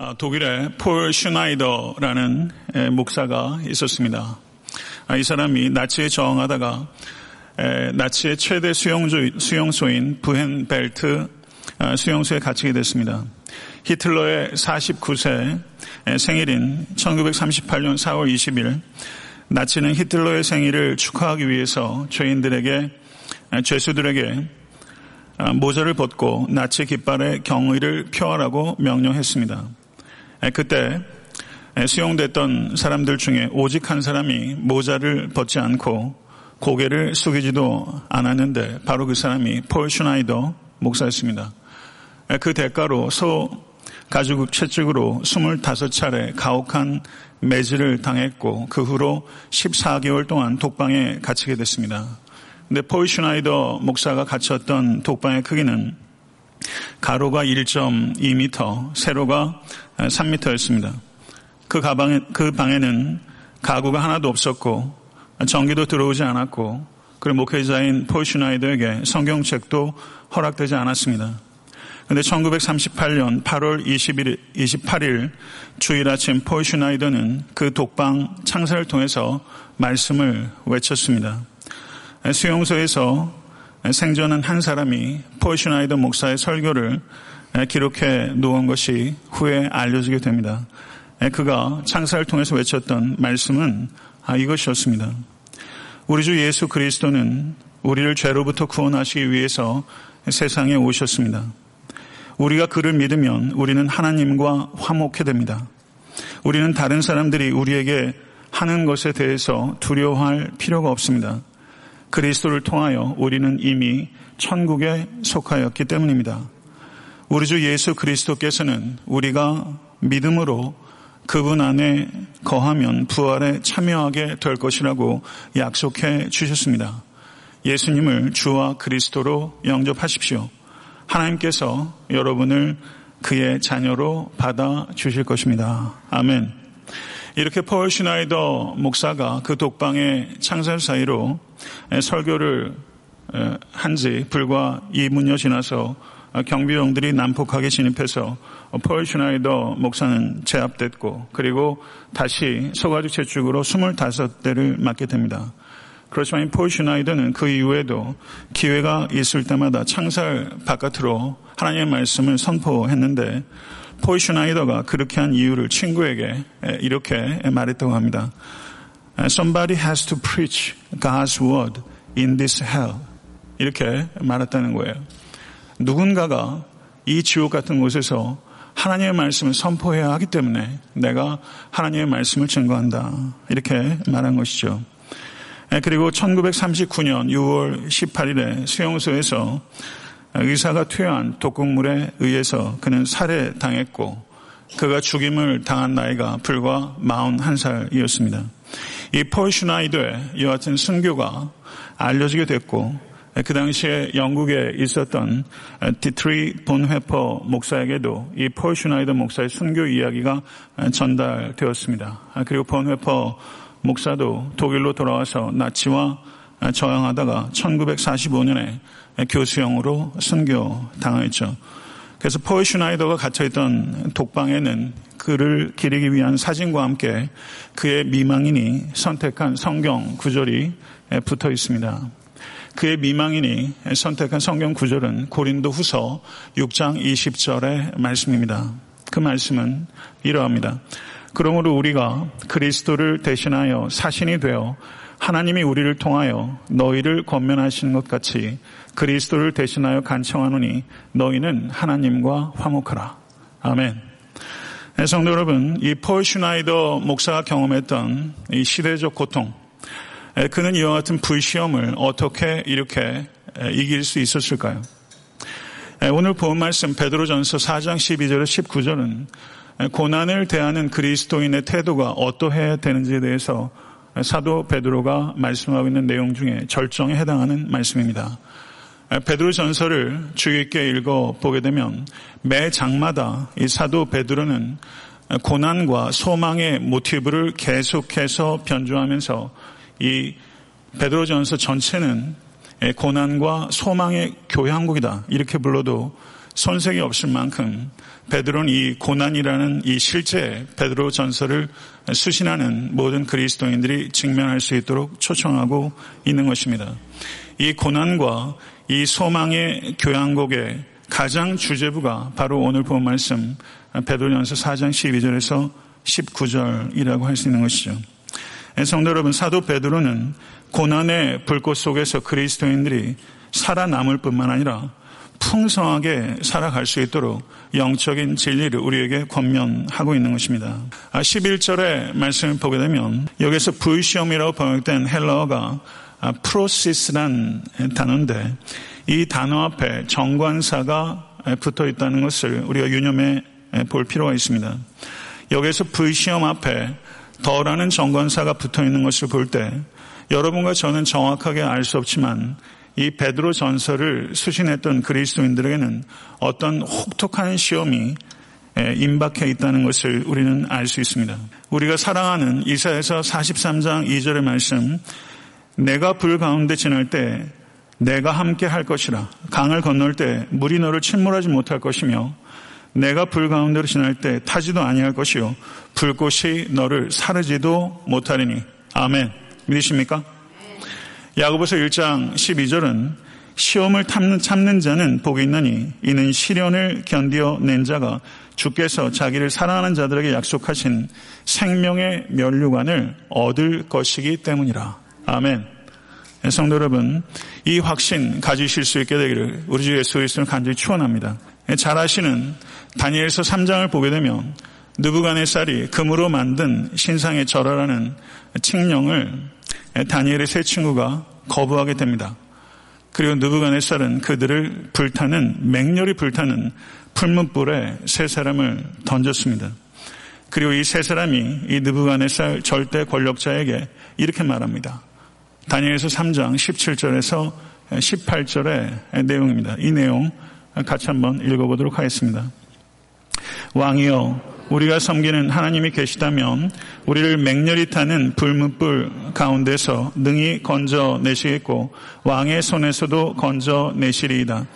아, 독일의 폴 슈나이더라는 목사가 있었습니다. 아, 이 사람이 나치에 저항하다가 나치의 최대 수용소 인 부헨벨트 아, 수용소에 갇히게 됐습니다. 히틀러의 49세 생일인 1938년 4월 20일 나치는 히틀러의 생일을 축하하기 위해서 죄인들에게 죄수들에게 모자를 벗고 나치 깃발에 경의를 표하라고 명령했습니다. 그때 수용됐던 사람들 중에 오직 한 사람이 모자를 벗지 않고 고개를 숙이지도 않았는데 바로 그 사람이 폴 슈나이더 목사였습니다. 그 대가로 소 가죽 채찍으로 25차례 가혹한 매질을 당했고 그 후로 14개월 동안 독방에 갇히게 됐습니다. 근데 폴 슈나이더 목사가 갇혔던 독방의 크기는 가로가 1.2m, 세로가 3m였습니다. 그 가방에, 그 방에는 가구가 하나도 없었고, 전기도 들어오지 않았고, 그리고 목회자인 폴 슈나이더에게 성경책도 허락되지 않았습니다. 근데 1938년 8월 21일, 28일 주일 아침 폴 슈나이더는 그 독방 창사를 통해서 말씀을 외쳤습니다. 수용소에서 생전한 한 사람이 폴 슈나이더 목사의 설교를 기록해 놓은 것이 후에 알려지게 됩니다. 그가 창사를 통해서 외쳤던 말씀은 아, 이것이었습니다. 우리 주 예수 그리스도는 우리를 죄로부터 구원하시기 위해서 세상에 오셨습니다. 우리가 그를 믿으면 우리는 하나님과 화목해 됩니다. 우리는 다른 사람들이 우리에게 하는 것에 대해서 두려워할 필요가 없습니다. 그리스도를 통하여 우리는 이미 천국에 속하였기 때문입니다. 우리 주 예수 그리스도께서는 우리가 믿음으로 그분 안에 거하면 부활에 참여하게 될 것이라고 약속해 주셨습니다. 예수님을 주와 그리스도로 영접하십시오. 하나님께서 여러분을 그의 자녀로 받아 주실 것입니다. 아멘. 이렇게 폴 슈나이더 목사가 그 독방의 창살 사이로 설교를 한 지 불과 2분여 지나서 경비병들이 난폭하게 진입해서 폴 슈나이더 목사는 제압됐고 그리고 다시 소가죽 채찍으로 25대를 맞게 됩니다. 그렇지만 폴 슈나이더는 그 이후에도 기회가 있을 때마다 창살 바깥으로 하나님의 말씀을 선포했는데 폴 슈나이더가 그렇게 한 이유를 친구에게 이렇게 말했다고 합니다. Somebody has to preach God's word in this hell. 이렇게 말했다는 거예요. 누군가가 이 지옥 같은 곳에서 하나님의 말씀을 선포해야 하기 때문에 내가 하나님의 말씀을 증거한다. 이렇게 말한 것이죠. 그리고 1939년 6월 18일에 수용소에서 의사가 투여한 독극물에 의해서 그는 살해당했고 그가 죽임을 당한 나이가 불과 41살이었습니다. 이 폴 슈나이더의 같은 순교가 알려지게 됐고 그 당시에 영국에 있었던 디트리히 본회퍼 목사에게도 이 폴 슈나이더 목사의 순교 이야기가 전달되었습니다. 그리고 본 회퍼 목사도 독일로 돌아와서 나치와 저항하다가 1945년에 교수형으로 순교 당했죠. 그래서 폴 슈나이더가 갇혀있던 독방에는 그를 기리기 위한 사진과 함께 그의 미망인이 선택한 성경 구절이 붙어 있습니다. 그의 미망인이 선택한 성경 구절은 고린도 후서 6장 20절의 말씀입니다. 그 말씀은 이러합니다. 그러므로 우리가 그리스도를 대신하여 사신이 되어 하나님이 우리를 통하여 너희를 권면하시는 것 같이 그리스도를 대신하여 간청하노니 너희는 하나님과 화목하라. 아멘. 네, 성도 여러분, 이 폴 슈나이더 목사가 경험했던 이 시대적 고통, 그는 이와 같은 불시험을 어떻게 이렇게 이길 수 있었을까요? 오늘 본 말씀 베드로전서 4장 12절 19절은 고난을 대하는 그리스도인의 태도가 어떠해야 되는지에 대해서 사도 베드로가 말씀하고 있는 내용 중에 절정에 해당하는 말씀입니다. 베드로 전서를 주의 있게 읽어 보게 되면 매 장마다 이 사도 베드로는 고난과 소망의 모티브를 계속해서 변주하면서 이 베드로 전서 전체는 고난과 소망의 교향곡이다. 이렇게 불러도 손색이 없을 만큼 베드로는 이 고난이라는 이 실제 베드로 전설을 수신하는 모든 그리스도인들이 직면할 수 있도록 초청하고 있는 것입니다. 이 고난과 이 소망의 교양곡의 가장 주제부가 바로 오늘 본 말씀 베드로전서 4장 12절에서 19절이라고 할 수 있는 것이죠. 성도 여러분, 사도 베드로는 고난의 불꽃 속에서 그리스도인들이 살아남을 뿐만 아니라 풍성하게 살아갈 수 있도록 영적인 진리를 우리에게 권면하고 있는 것입니다. 11절의 아, 말씀을 보게 되면 여기서 불시험이라고 번역된 헬러어가 프로시스란 단어인데 이 단어 앞에 정관사가 붙어 있다는 것을 우리가 유념해 볼 필요가 있습니다. 여기서 불시험 앞에 더라는 정관사가 붙어 있는 것을 볼 때 여러분과 저는 정확하게 알 수 없지만 이 베드로 전설을 수신했던 그리스도인들에게는 어떤 혹독한 시험이 임박해 있다는 것을 우리는 알 수 있습니다. 우리가 사랑하는 이사에서 43장 2절의 말씀 내가 불 가운데 지날 때 내가 함께 할 것이라 강을 건널 때 물이 너를 침몰하지 못할 것이며 내가 불 가운데로 지날 때 타지도 아니할 것이요 불꽃이 너를 사르지도 못하리니 아멘 믿으십니까? 야고보서 1장 12절은 시험을 참는, 참는 자는 복이 있나니 이는 시련을 견디어 낸 자가 주께서 자기를 사랑하는 자들에게 약속하신 생명의 면류관을 얻을 것이기 때문이라. 아멘. 성도 여러분, 이 확신 가지실 수 있게 되기를 우리 주 예수 그리스도를 간절히 축원합니다. 잘 아시는 다니엘서 3장을 보게 되면 느부간의쌀이 금으로 만든 신상의 절하라는 칙령을 다니엘의 세 친구가 거부하게 됩니다. 그리고 느부간의쌀은 그들을 불타는 맹렬히 불타는 풀문불에 세 사람을 던졌습니다. 그리고 이 세 사람이 이 느부간의쌀 절대 권력자에게 이렇게 말합니다. 다니엘서 3장 17절에서 18절의 내용입니다. 이 내용 같이 한번 읽어보도록 하겠습니다. 왕이여 우리가 섬기는 하나님이 계시다면 우리를 맹렬히 타는 불문불 가운데서 능히 건져내시겠고 왕의 손에서도 건져내시리이다.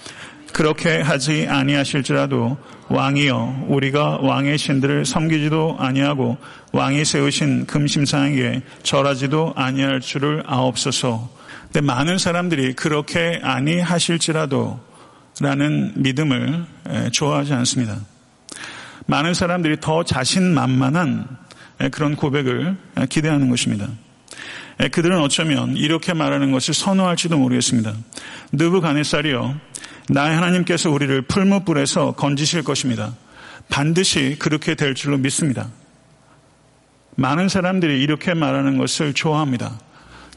그렇게 하지 아니하실지라도 왕이여 우리가 왕의 신들을 섬기지도 아니하고 왕이 세우신 금심상에게 절하지도 아니할 줄을 아옵소서. 근데 많은 사람들이 그렇게 아니하실지라도 라는 믿음을 좋아하지 않습니다. 많은 사람들이 더 자신만만한 그런 고백을 기대하는 것입니다. 그들은 어쩌면 이렇게 말하는 것을 선호할지도 모르겠습니다. 느부가네살이요. 나의 하나님께서 우리를 풀무불에서 건지실 것입니다. 반드시 그렇게 될 줄로 믿습니다. 많은 사람들이 이렇게 말하는 것을 좋아합니다.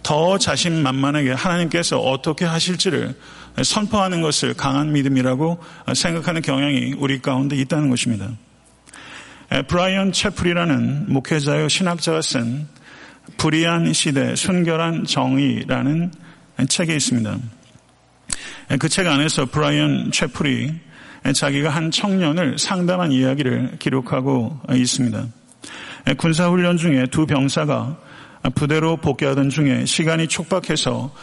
더 자신만만하게 하나님께서 어떻게 하실지를 선포하는 것을 강한 믿음이라고 생각하는 경향이 우리 가운데 있다는 것입니다. 브라이언 채플이라는 목회자요 신학자가 쓴 불의한 시대 순결한 정의라는 책이 있습니다. 그 책 안에서 브라이언 채플이 자기가 한 청년을 상담한 이야기를 기록하고 있습니다. 군사훈련 중에 두 병사가 부대로 복귀하던 중에 시간이 촉박해서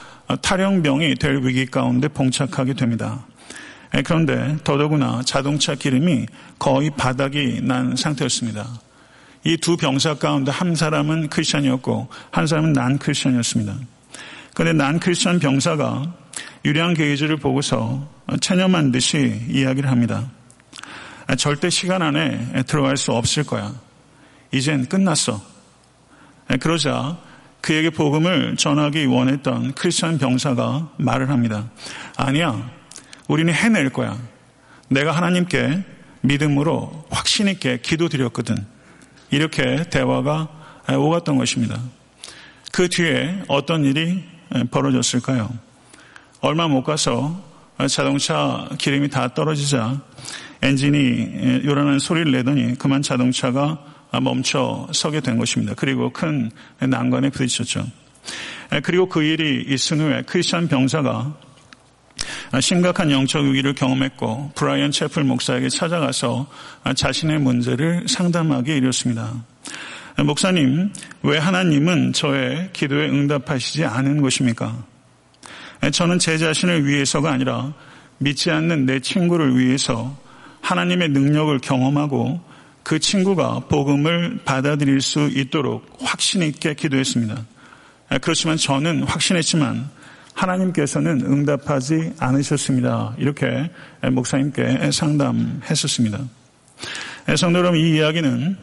탈영병이 될 위기 가운데 봉착하게 됩니다. 예, 그런데 더더구나 자동차 기름이 거의 바닥이 난 상태였습니다. 이 두 병사 가운데 한 사람은 크리스천이었고 한 사람은 난 크리스천이었습니다. 그런데 난 크리스천 병사가 유리한 게이지를 보고서 체념한 듯이 이야기를 합니다. 아, 절대 시간 안에 들어갈 수 없을 거야. 이젠 끝났어. 예, 그러자 그에게 복음을 전하기 원했던 크리스천 병사가 말을 합니다. 아니야. 우리는 해낼 거야. 내가 하나님께 믿음으로 확신 있게 기도드렸거든. 이렇게 대화가 오갔던 것입니다. 그 뒤에 어떤 일이 벌어졌을까요? 얼마 못 가서 자동차 기름이 다 떨어지자 엔진이 요란한 소리를 내더니 그만 자동차가 멈춰 서게 된 것입니다. 그리고 큰 난관에 부딪혔죠. 그리고 그 일이 있은 후에 크리스천 병사가 심각한 영적 위기를 경험했고 브라이언 채플 목사에게 찾아가서 자신의 문제를 상담하게 이뤘습니다. 목사님, 왜 하나님은 저의 기도에 응답하시지 않은 것입니까? 저는 제 자신을 위해서가 아니라 믿지 않는 내 친구를 위해서 하나님의 능력을 경험하고 그 친구가 복음을 받아들일 수 있도록 확신 있게 기도했습니다. 그렇지만 저는 확신했지만 하나님께서는 응답하지 않으셨습니다. 이렇게 목사님께 상담했었습니다. 성도 여러분, 이 이야기는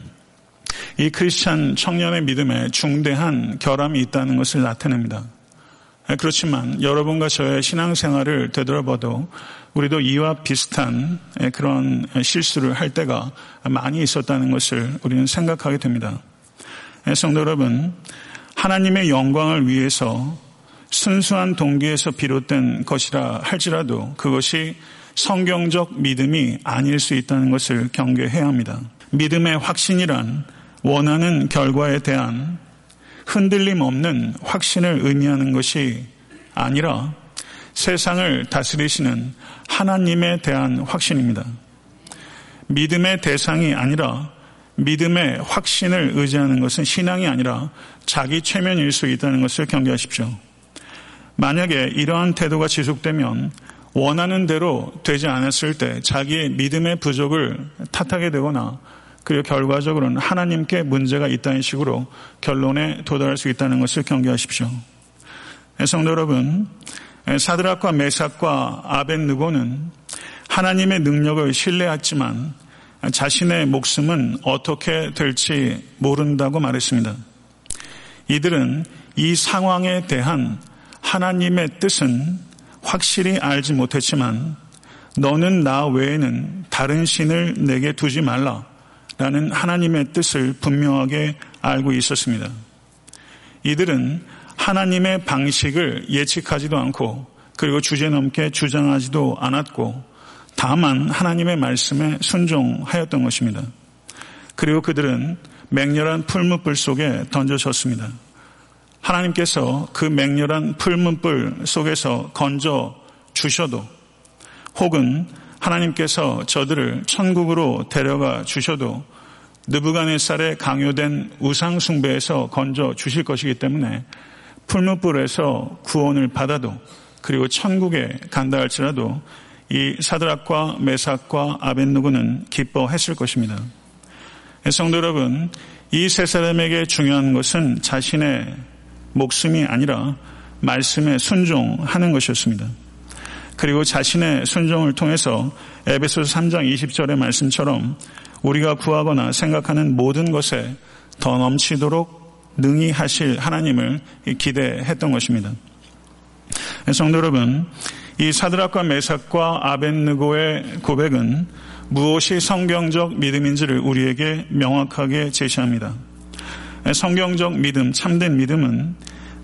이 크리스찬 청년의 믿음에 중대한 결함이 있다는 것을 나타냅니다. 그렇지만 여러분과 저의 신앙생활을 되돌아봐도 우리도 이와 비슷한 그런 실수를 할 때가 많이 있었다는 것을 우리는 생각하게 됩니다. 성도 여러분, 하나님의 영광을 위해서 순수한 동기에서 비롯된 것이라 할지라도 그것이 성경적 믿음이 아닐 수 있다는 것을 경계해야 합니다. 믿음의 확신이란 원하는 결과에 대한 흔들림 없는 확신을 의미하는 것이 아니라 세상을 다스리시는 하나님에 대한 확신입니다. 믿음의 대상이 아니라 믿음의 확신을 의지하는 것은 신앙이 아니라 자기 최면일 수 있다는 것을 경계하십시오. 만약에 이러한 태도가 지속되면 원하는 대로 되지 않았을 때 자기의 믿음의 부족을 탓하게 되거나 그리고 결과적으로는 하나님께 문제가 있다는 식으로 결론에 도달할 수 있다는 것을 경계하십시오. 성도 여러분, 사드락과 메삭과 아벤느고는 하나님의 능력을 신뢰했지만 자신의 목숨은 어떻게 될지 모른다고 말했습니다. 이들은 이 상황에 대한 하나님의 뜻은 확실히 알지 못했지만 너는 나 외에는 다른 신을 내게 두지 말라. 라는 하나님의 뜻을 분명하게 알고 있었습니다. 이들은 하나님의 방식을 예측하지도 않고 그리고 주제넘게 주장하지도 않았고 다만 하나님의 말씀에 순종하였던 것입니다. 그리고 그들은 맹렬한 풀무불 속에 던져졌습니다. 하나님께서 그 맹렬한 풀문불 속에서 건져 주셔도 혹은 하나님께서 저들을 천국으로 데려가 주셔도 느부갓네살의 강요된 우상 숭배에서 건져 주실 것이기 때문에 풀무불에서 구원을 받아도 그리고 천국에 간다 할지라도 이 사드락과 메삭과 아벤누고는 기뻐했을 것입니다. 성도 여러분, 이 세 사람에게 중요한 것은 자신의 목숨이 아니라 말씀에 순종하는 것이었습니다. 그리고 자신의 순종을 통해서 에베소서 3장 20절의 말씀처럼 우리가 구하거나 생각하는 모든 것에 더 넘치도록 능히 하실 하나님을 기대했던 것입니다. 성도 여러분, 이 사드락과 메삭과 아벤느고의 고백은 무엇이 성경적 믿음인지를 우리에게 명확하게 제시합니다. 성경적 믿음, 참된 믿음은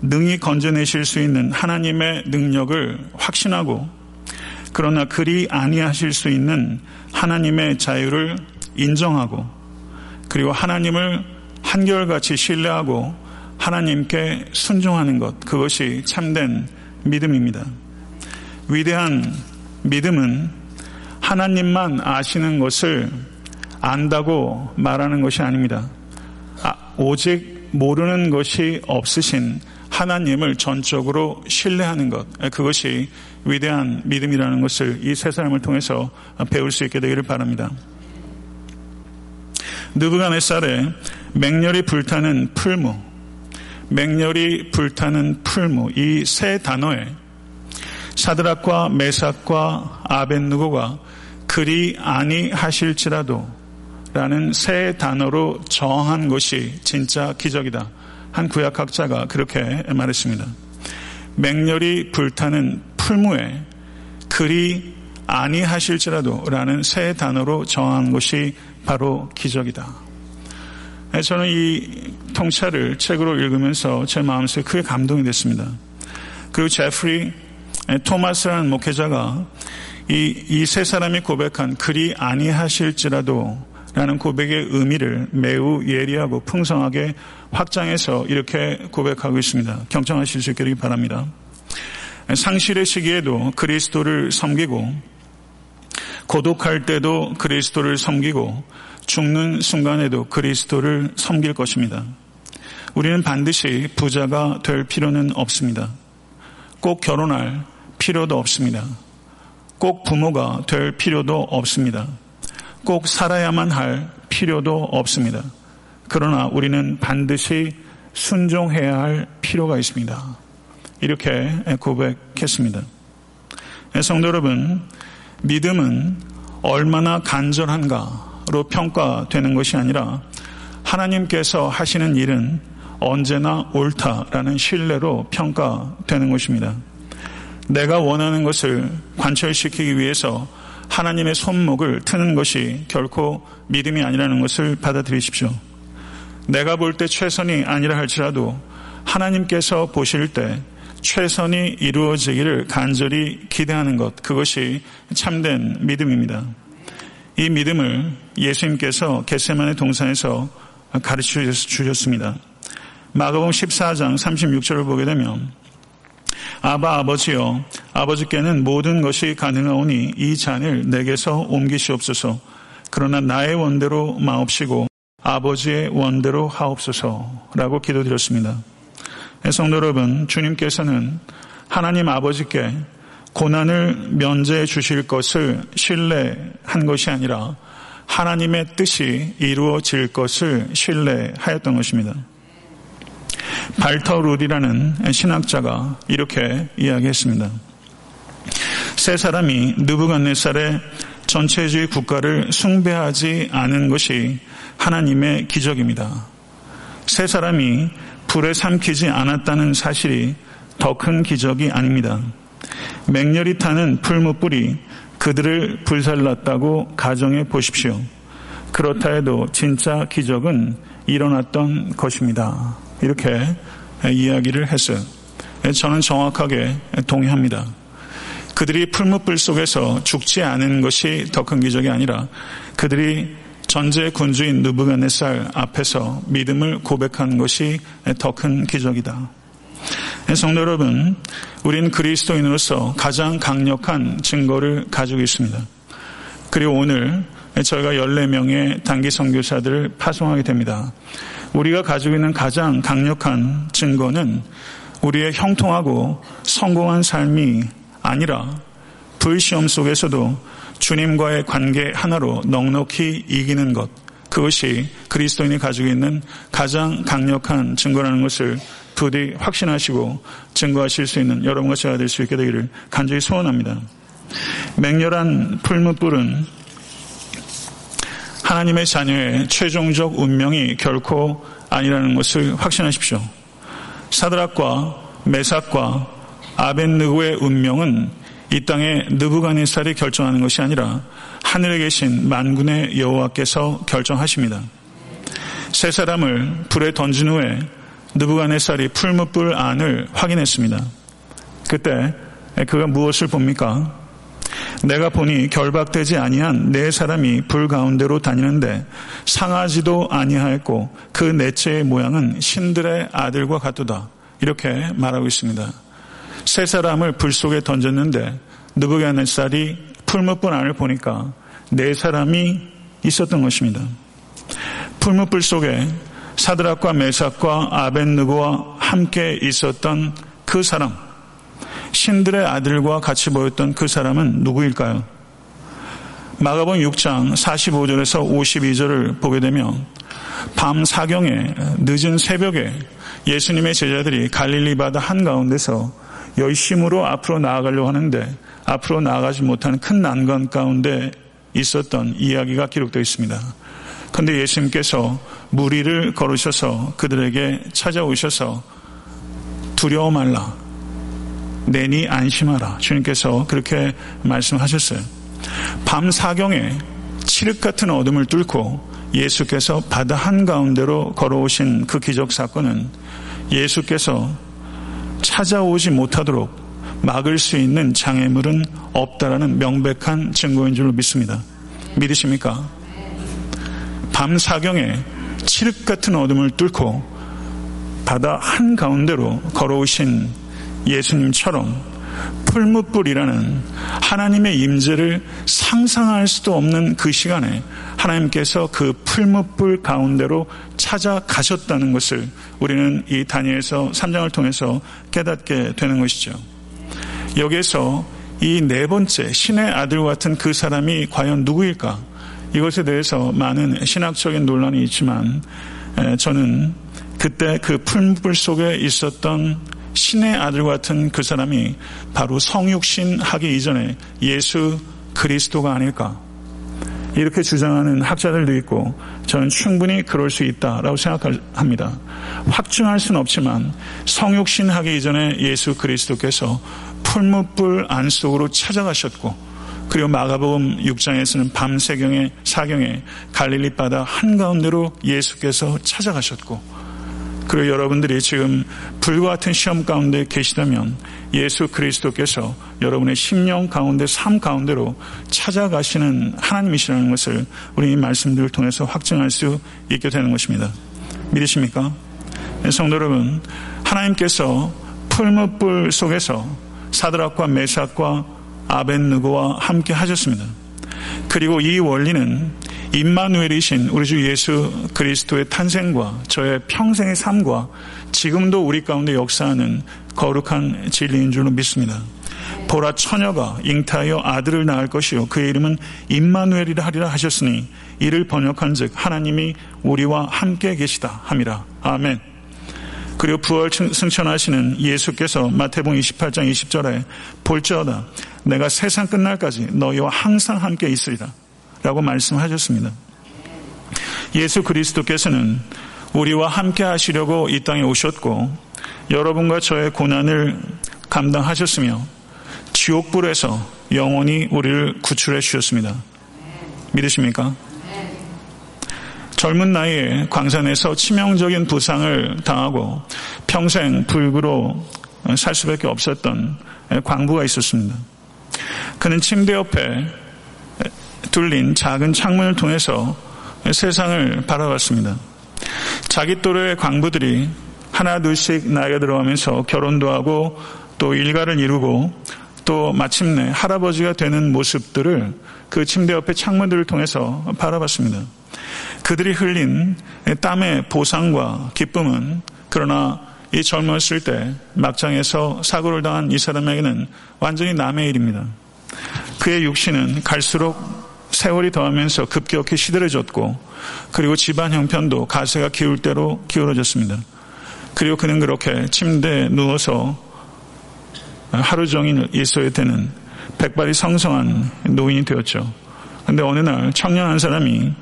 능히 건져내실 수 있는 하나님의 능력을 확신하고 그러나 그리 아니하실 수 있는 하나님의 자유를 인정하고 그리고 하나님을 한결같이 신뢰하고 하나님께 순종하는 것 그것이 참된 믿음입니다. 위대한 믿음은 하나님만 아시는 것을 안다고 말하는 것이 아닙니다. 아, 오직 모르는 것이 없으신 하나님을 전적으로 신뢰하는 것 그것이 위대한 믿음이라는 것을 이 세 사람을 통해서 배울 수 있게 되기를 바랍니다. 느부갓네살의 맹렬히 불타는 풀무, 맹렬히 불타는 풀무 이 세 단어에 사드락과 메삭과 아벤누고가 그리 아니하실지라도 라는 세 단어로 정한 것이 진짜 기적이다. 한 구약학자가 그렇게 말했습니다. 맹렬히 불타는 풀무에 그리 아니하실지라도 라는 세 단어로 정한 것이 바로 기적이다. 저는 이 통찰을 책으로 읽으면서 제 마음속에 크게 감동이 됐습니다. 그리고 제프리 토마스라는 목회자가 이 세 사람이 고백한 그리 아니하실지라도 라는 고백의 의미를 매우 예리하고 풍성하게 확장해서 이렇게 고백하고 있습니다. 경청하실 수 있기를 바랍니다. 상실의 시기에도 그리스도를 섬기고 고독할 때도 그리스도를 섬기고 죽는 순간에도 그리스도를 섬길 것입니다. 우리는 반드시 부자가 될 필요는 없습니다. 꼭 결혼할 필요도 없습니다. 꼭 부모가 될 필요도 없습니다. 꼭 살아야만 할 필요도 없습니다. 그러나 우리는 반드시 순종해야 할 필요가 있습니다. 이렇게 고백했습니다. 성도 여러분, 믿음은 얼마나 간절한가로 평가되는 것이 아니라 하나님께서 하시는 일은 언제나 옳다라는 신뢰로 평가되는 것입니다. 내가 원하는 것을 관철시키기 위해서 하나님의 손목을 트는 것이 결코 믿음이 아니라는 것을 받아들이십시오. 내가 볼 때 최선이 아니라 할지라도 하나님께서 보실 때 최선이 이루어지기를 간절히 기대하는 것, 그것이 참된 믿음입니다. 이 믿음을 예수님께서 겟세만의 동산에서 가르쳐 주셨습니다. 마가복음 14장 36절을 보게 되면 아바 아버지여 아버지께는 모든 것이 가능하오니 이 잔을 내게서 옮기시옵소서 그러나 나의 원대로 마옵시고 아버지의 원대로 하옵소서라고 기도드렸습니다. 성도 여러분 주님께서는 하나님 아버지께 고난을 면제해 주실 것을 신뢰한 것이 아니라 하나님의 뜻이 이루어질 것을 신뢰하였던 것입니다. 발터 룰이라는 신학자가 이렇게 이야기했습니다. 세 사람이 느부갓네살의 전체주의 국가를 숭배하지 않은 것이 하나님의 기적입니다. 세 사람이 불에 삼키지 않았다는 사실이 더 큰 기적이 아닙니다. 맹렬히 타는 풀무불이 그들을 불살랐다고 가정해 보십시오. 그렇다 해도 진짜 기적은 일어났던 것입니다. 이렇게 이야기를 했어요. 저는 정확하게 동의합니다. 그들이 풀무불 속에서 죽지 않은 것이 더 큰 기적이 아니라 그들이 전제 군주인 느부갓네살 앞에서 믿음을 고백한 것이 더 큰 기적이다. 성도 여러분, 우린 그리스도인으로서 가장 강력한 증거를 가지고 있습니다. 그리고 오늘 저희가 14명의 단기 선교사들을 파송하게 됩니다. 우리가 가지고 있는 가장 강력한 증거는 우리의 형통하고 성공한 삶이 아니라 불시험 속에서도 주님과의 관계 하나로 넉넉히 이기는 것, 그것이 그리스도인이 가지고 있는 가장 강력한 증거라는 것을 부디 확신하시고 증거하실 수 있는 여러분과 제가 될 수 있게 되기를 간절히 소원합니다. 맹렬한 풀무불은 하나님의 자녀의 최종적 운명이 결코 아니라는 것을 확신하십시오. 사드락과 메삭과 아벤느고의 운명은 이 땅에 느부갓네살이 결정하는 것이 아니라 하늘에 계신 만군의 여호와께서 결정하십니다. 세 사람을 불에 던진 후에 느부갓네살이 풀무불 안을 확인했습니다. 그때 그가 무엇을 봅니까? 내가 보니 결박되지 아니한 네 사람이 불 가운데로 다니는데 상하지도 아니하였고 그 넷째의 모양은 신들의 아들과 같도다. 이렇게 말하고 있습니다. 세 사람을 불 속에 던졌는데 느부갓네살이 풀무불 안을 보니까 네 사람이 있었던 것입니다. 풀무불 속에 사드락과 메삭과 아벤느고와 함께 있었던 그 사람, 신들의 아들과 같이 보였던 그 사람은 누구일까요? 마가본 6장 45절에서 52절을 보게 되면 밤 사경에 늦은 새벽에 예수님의 제자들이 갈릴리 바다 한가운데서 열심으로 앞으로 나아가려고 하는데 앞으로 나아가지 못하는 큰 난관 가운데 있었던 이야기가 기록되어 있습니다. 그런데 예수님께서 무리를 걸으셔서 그들에게 찾아오셔서 두려워 말라. 내니 안심하라. 주님께서 그렇게 말씀하셨어요. 밤 사경에 칠흑 같은 어둠을 뚫고 예수께서 바다 한가운데로 걸어오신 그 기적 사건은 예수께서 찾아오지 못하도록 막을 수 있는 장애물은 없다라는 명백한 증거인 줄로 믿습니다. 믿으십니까? 밤 사경에 칠흑 같은 어둠을 뚫고 바다 한가운데로 걸어오신 예수님처럼 풀무불이라는 하나님의 임재를 상상할 수도 없는 그 시간에 하나님께서 그 풀무불 가운데로 찾아가셨다는 것을 우리는 이 다니엘서 3장을 통해서 깨닫게 되는 것이죠. 여기에서 이 네 번째 신의 아들 같은 그 사람이 과연 누구일까? 이것에 대해서 많은 신학적인 논란이 있지만 저는 그때 그 풀물 속에 있었던 신의 아들 같은 그 사람이 바로 성육신 하기 이전에 예수 그리스도가 아닐까. 이렇게 주장하는 학자들도 있고 저는 충분히 그럴 수 있다라고 생각합니다. 확증할 수는 없지만 성육신 하기 이전에 예수 그리스도께서 풀무불 안 속으로 찾아가셨고 그리고 마가복음 6장에서는 밤새경에 사경에 갈릴리 바다 한가운데로 예수께서 찾아가셨고 그리고 여러분들이 지금 불과 같은 시험 가운데 계시다면 예수 그리스도께서 여러분의 심령 가운데 삶 가운데로 찾아가시는 하나님이시라는 것을 우리 이 말씀들을 통해서 확증할 수 있게 되는 것입니다. 믿으십니까? 네, 성도 여러분, 하나님께서 풀무불 속에서 사드락과 메삭과 아벤느고와 함께 하셨습니다. 그리고 이 원리는 임마누엘이신 우리 주 예수 그리스도의 탄생과 저의 평생의 삶과 지금도 우리 가운데 역사하는 거룩한 진리인 줄로 믿습니다. 보라 처녀가 잉타하여 아들을 낳을 것이요 그의 이름은 임마누엘이라 하리라 하셨으니 이를 번역한즉 하나님이 우리와 함께 계시다 함이라 아멘. 그리고 부활 승천하시는 예수께서 마태복음 28장 20절에 볼지어다 내가 세상 끝날까지 너희와 항상 함께 있으리라 라고 말씀하셨습니다. 예수 그리스도께서는 우리와 함께 하시려고 이 땅에 오셨고 여러분과 저의 고난을 감당하셨으며 지옥불에서 영원히 우리를 구출해 주셨습니다. 믿으십니까? 젊은 나이에 광산에서 치명적인 부상을 당하고 평생 불구로 살 수밖에 없었던 광부가 있었습니다. 그는 침대 옆에 뚫린 작은 창문을 통해서 세상을 바라봤습니다. 자기 또래의 광부들이 하나 둘씩 나이가 들어가면서 결혼도 하고 또 일가를 이루고 또 마침내 할아버지가 되는 모습들을 그 침대 옆에 창문들을 통해서 바라봤습니다. 그들이 흘린 땀의 보상과 기쁨은 그러나 이 젊었을 때 막장에서 사고를 당한 이 사람에게는 완전히 남의 일입니다. 그의 육신은 갈수록 세월이 더하면서 급격히 시들해졌고 그리고 집안 형편도 가세가 기울 대로 기울어졌습니다. 그리고 그는 그렇게 침대에 누워서 하루 종일 있어야 되는 백발이 성성한 노인이 되었죠. 그런데 어느 날 청년 한 사람이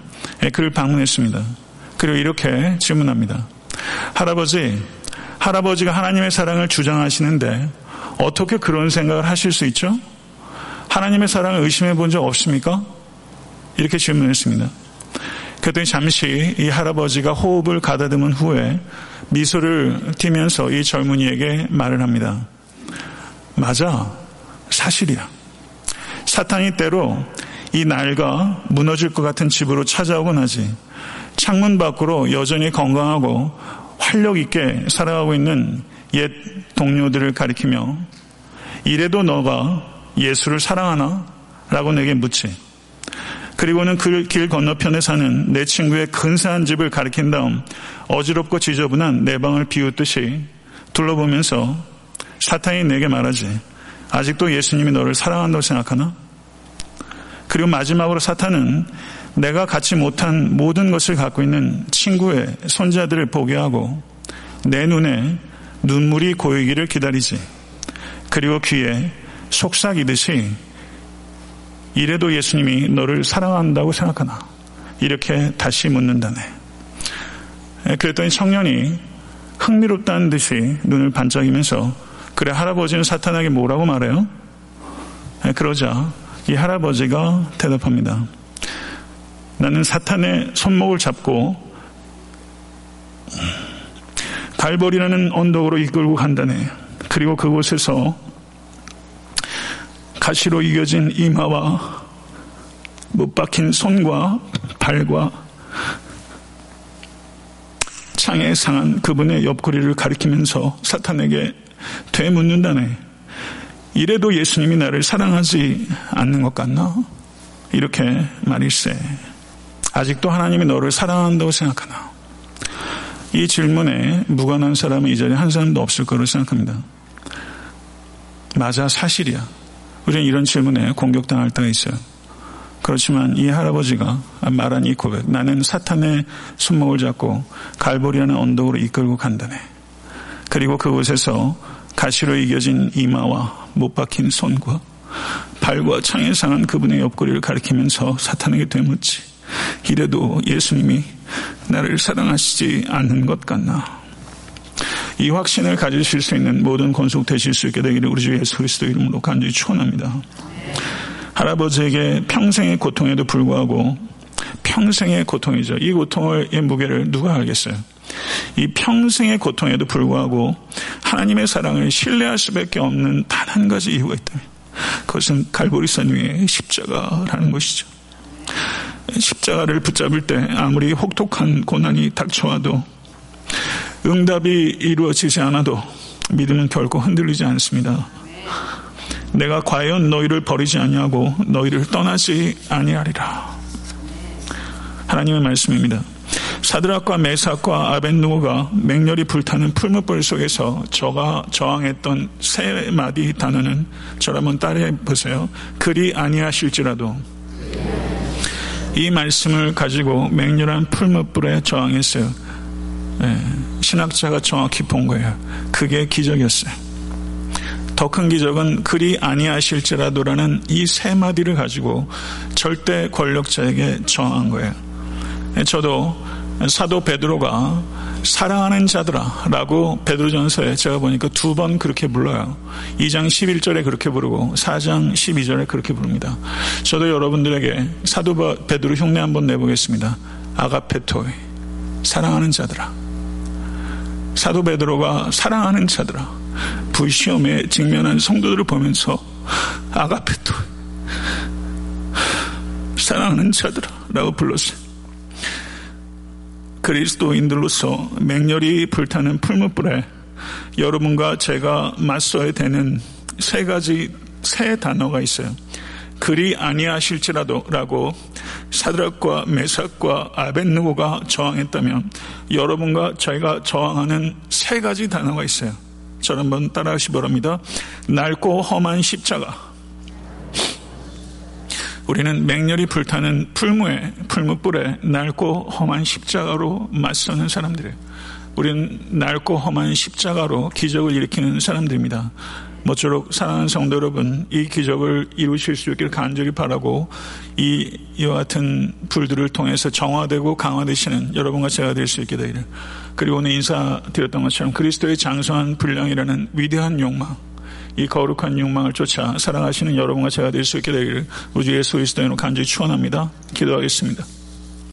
그를 방문했습니다. 그리고 이렇게 질문합니다. 할아버지, 할아버지가 하나님의 사랑을 주장하시는데 어떻게 그런 생각을 하실 수 있죠? 하나님의 사랑을 의심해 본 적 없습니까? 이렇게 질문했습니다. 그랬더니 잠시 이 할아버지가 호흡을 가다듬은 후에 미소를 띠면서 이 젊은이에게 말을 합니다. 맞아. 사실이야. 사탄이 때로 이 날과 무너질 것 같은 집으로 찾아오곤 하지. 창문 밖으로 여전히 건강하고 활력 있게 살아가고 있는 옛 동료들을 가리키며 이래도 너가 예수를 사랑하나? 라고 내게 묻지. 그리고는 그 길 건너편에 사는 내 친구의 근사한 집을 가리킨 다음 어지럽고 지저분한 내 방을 비웃듯이 둘러보면서 사탄이 내게 말하지. 아직도 예수님이 너를 사랑한다고 생각하나? 그리고 마지막으로 사탄은 내가 갖지 못한 모든 것을 갖고 있는 친구의 손자들을 보게 하고 내 눈에 눈물이 고이기를 기다리지. 그리고 귀에 속삭이듯이 이래도 예수님이 너를 사랑한다고 생각하나? 이렇게 다시 묻는다네. 그랬더니 청년이 흥미롭다는 듯이 눈을 반짝이면서 그래 할아버지는 사탄에게 뭐라고 말해요? 그러자 이 할아버지가 대답합니다. 나는 사탄의 손목을 잡고 갈벌이라는 언덕으로 이끌고 간다네. 그리고 그곳에서 가시로 이겨진 이마와 못 박힌 손과 발과 창에 상한 그분의 옆구리를 가리키면서 사탄에게 되묻는다네. 이래도 예수님이 나를 사랑하지 않는 것 같나? 이렇게 말일세. 아직도 하나님이 너를 사랑한다고 생각하나? 이 질문에 무관한 사람은 이 자리에 한 사람도 없을 거로 생각합니다. 맞아, 사실이야. 우리는 이런 질문에 공격당할 때가 있어요. 그렇지만 이 할아버지가 말한 이 고백, 나는 사탄의 손목을 잡고 갈보리라는 언덕으로 이끌고 간다네. 그리고 그곳에서 가시로 이겨진 이마와 못 박힌 손과 발과 창에 상한 그분의 옆구리를 가리키면서 사탄에게 되묻지. 이래도 예수님이 나를 사랑하시지 않는 것 같나. 이 확신을 가지실 수 있는 모든 권속 되실 수 있게 되기를 우리 주 예수 그리스도 이름으로 간절히 축원합니다. 할아버지에게 평생의 고통에도 불구하고 평생의 고통이죠. 이 고통의 무게를 누가 알겠어요? 이 평생의 고통에도 불구하고 하나님의 사랑을 신뢰할 수밖에 없는 단 한 가지 이유가 있다면 그것은 갈보리산 위에 십자가라는 것이죠. 십자가를 붙잡을 때 아무리 혹독한 고난이 닥쳐와도 응답이 이루어지지 않아도 믿음은 결코 흔들리지 않습니다. 내가 과연 너희를 버리지 아니하고 너희를 떠나지 아니하리라. 하나님의 말씀입니다. 사드락과 메삭과 아벤누고가 맹렬히 불타는 풀무불 속에서 저가 저항했던 세 마디 단어는 저를 한번 따라해 보세요. 그리 아니하실지라도 이 말씀을 가지고 맹렬한 풀무불에 저항했어요. 네, 신학자가 정확히 본 거예요. 그게 기적이었어요. 더 큰 기적은 그리 아니하실지라도라는 이 세 마디를 가지고 절대 권력자에게 저항한 거예요. 네, 저도 사도 베드로가 사랑하는 자들아라고 베드로전서에 제가 보니까 두 번 그렇게 불러요. 2장 11절에 그렇게 부르고 4장 12절에 그렇게 부릅니다. 저도 여러분들에게 사도 베드로 흉내 한번 내보겠습니다. 아가페토이 사랑하는 자들아. 사도 베드로가 사랑하는 자들아. 불시험에 직면한 성도들을 보면서 아가페토이 사랑하는 자들아라고 불렀어요. 그리스도인들로서 맹렬히 불타는 풀무불에 여러분과 제가 맞서야 되는 세 가지 세 단어가 있어요. 그리 아니하실지라도 라고 사드락과 메삭과 아벤누고가 저항했다면 여러분과 저희가 저항하는 세 가지 단어가 있어요. 저를 한번 따라하시 바랍니다. 낡고 험한 십자가 우리는 맹렬히 불타는 풀무에 풀무불에 낡고 험한 십자가로 맞서는 사람들이에요. 우리는 낡고 험한 십자가로 기적을 일으키는 사람들입니다. 모쪼록 사랑하는 성도 여러분, 이 기적을 이루실 수 있기를 간절히 바라고 이 이와 같은 불들을 통해서 정화되고 강화되시는 여러분과 제가 될 수 있게 되기를. 그리고 오늘 인사드렸던 것처럼 그리스도의 장성한 분량이라는 위대한 욕망, 이 거룩한 욕망을 쫓아 사랑하시는 여러분과 제가 될 수 있게 되기를 우주 예수 그리스도인으로 간절히 축원합니다. 기도하겠습니다.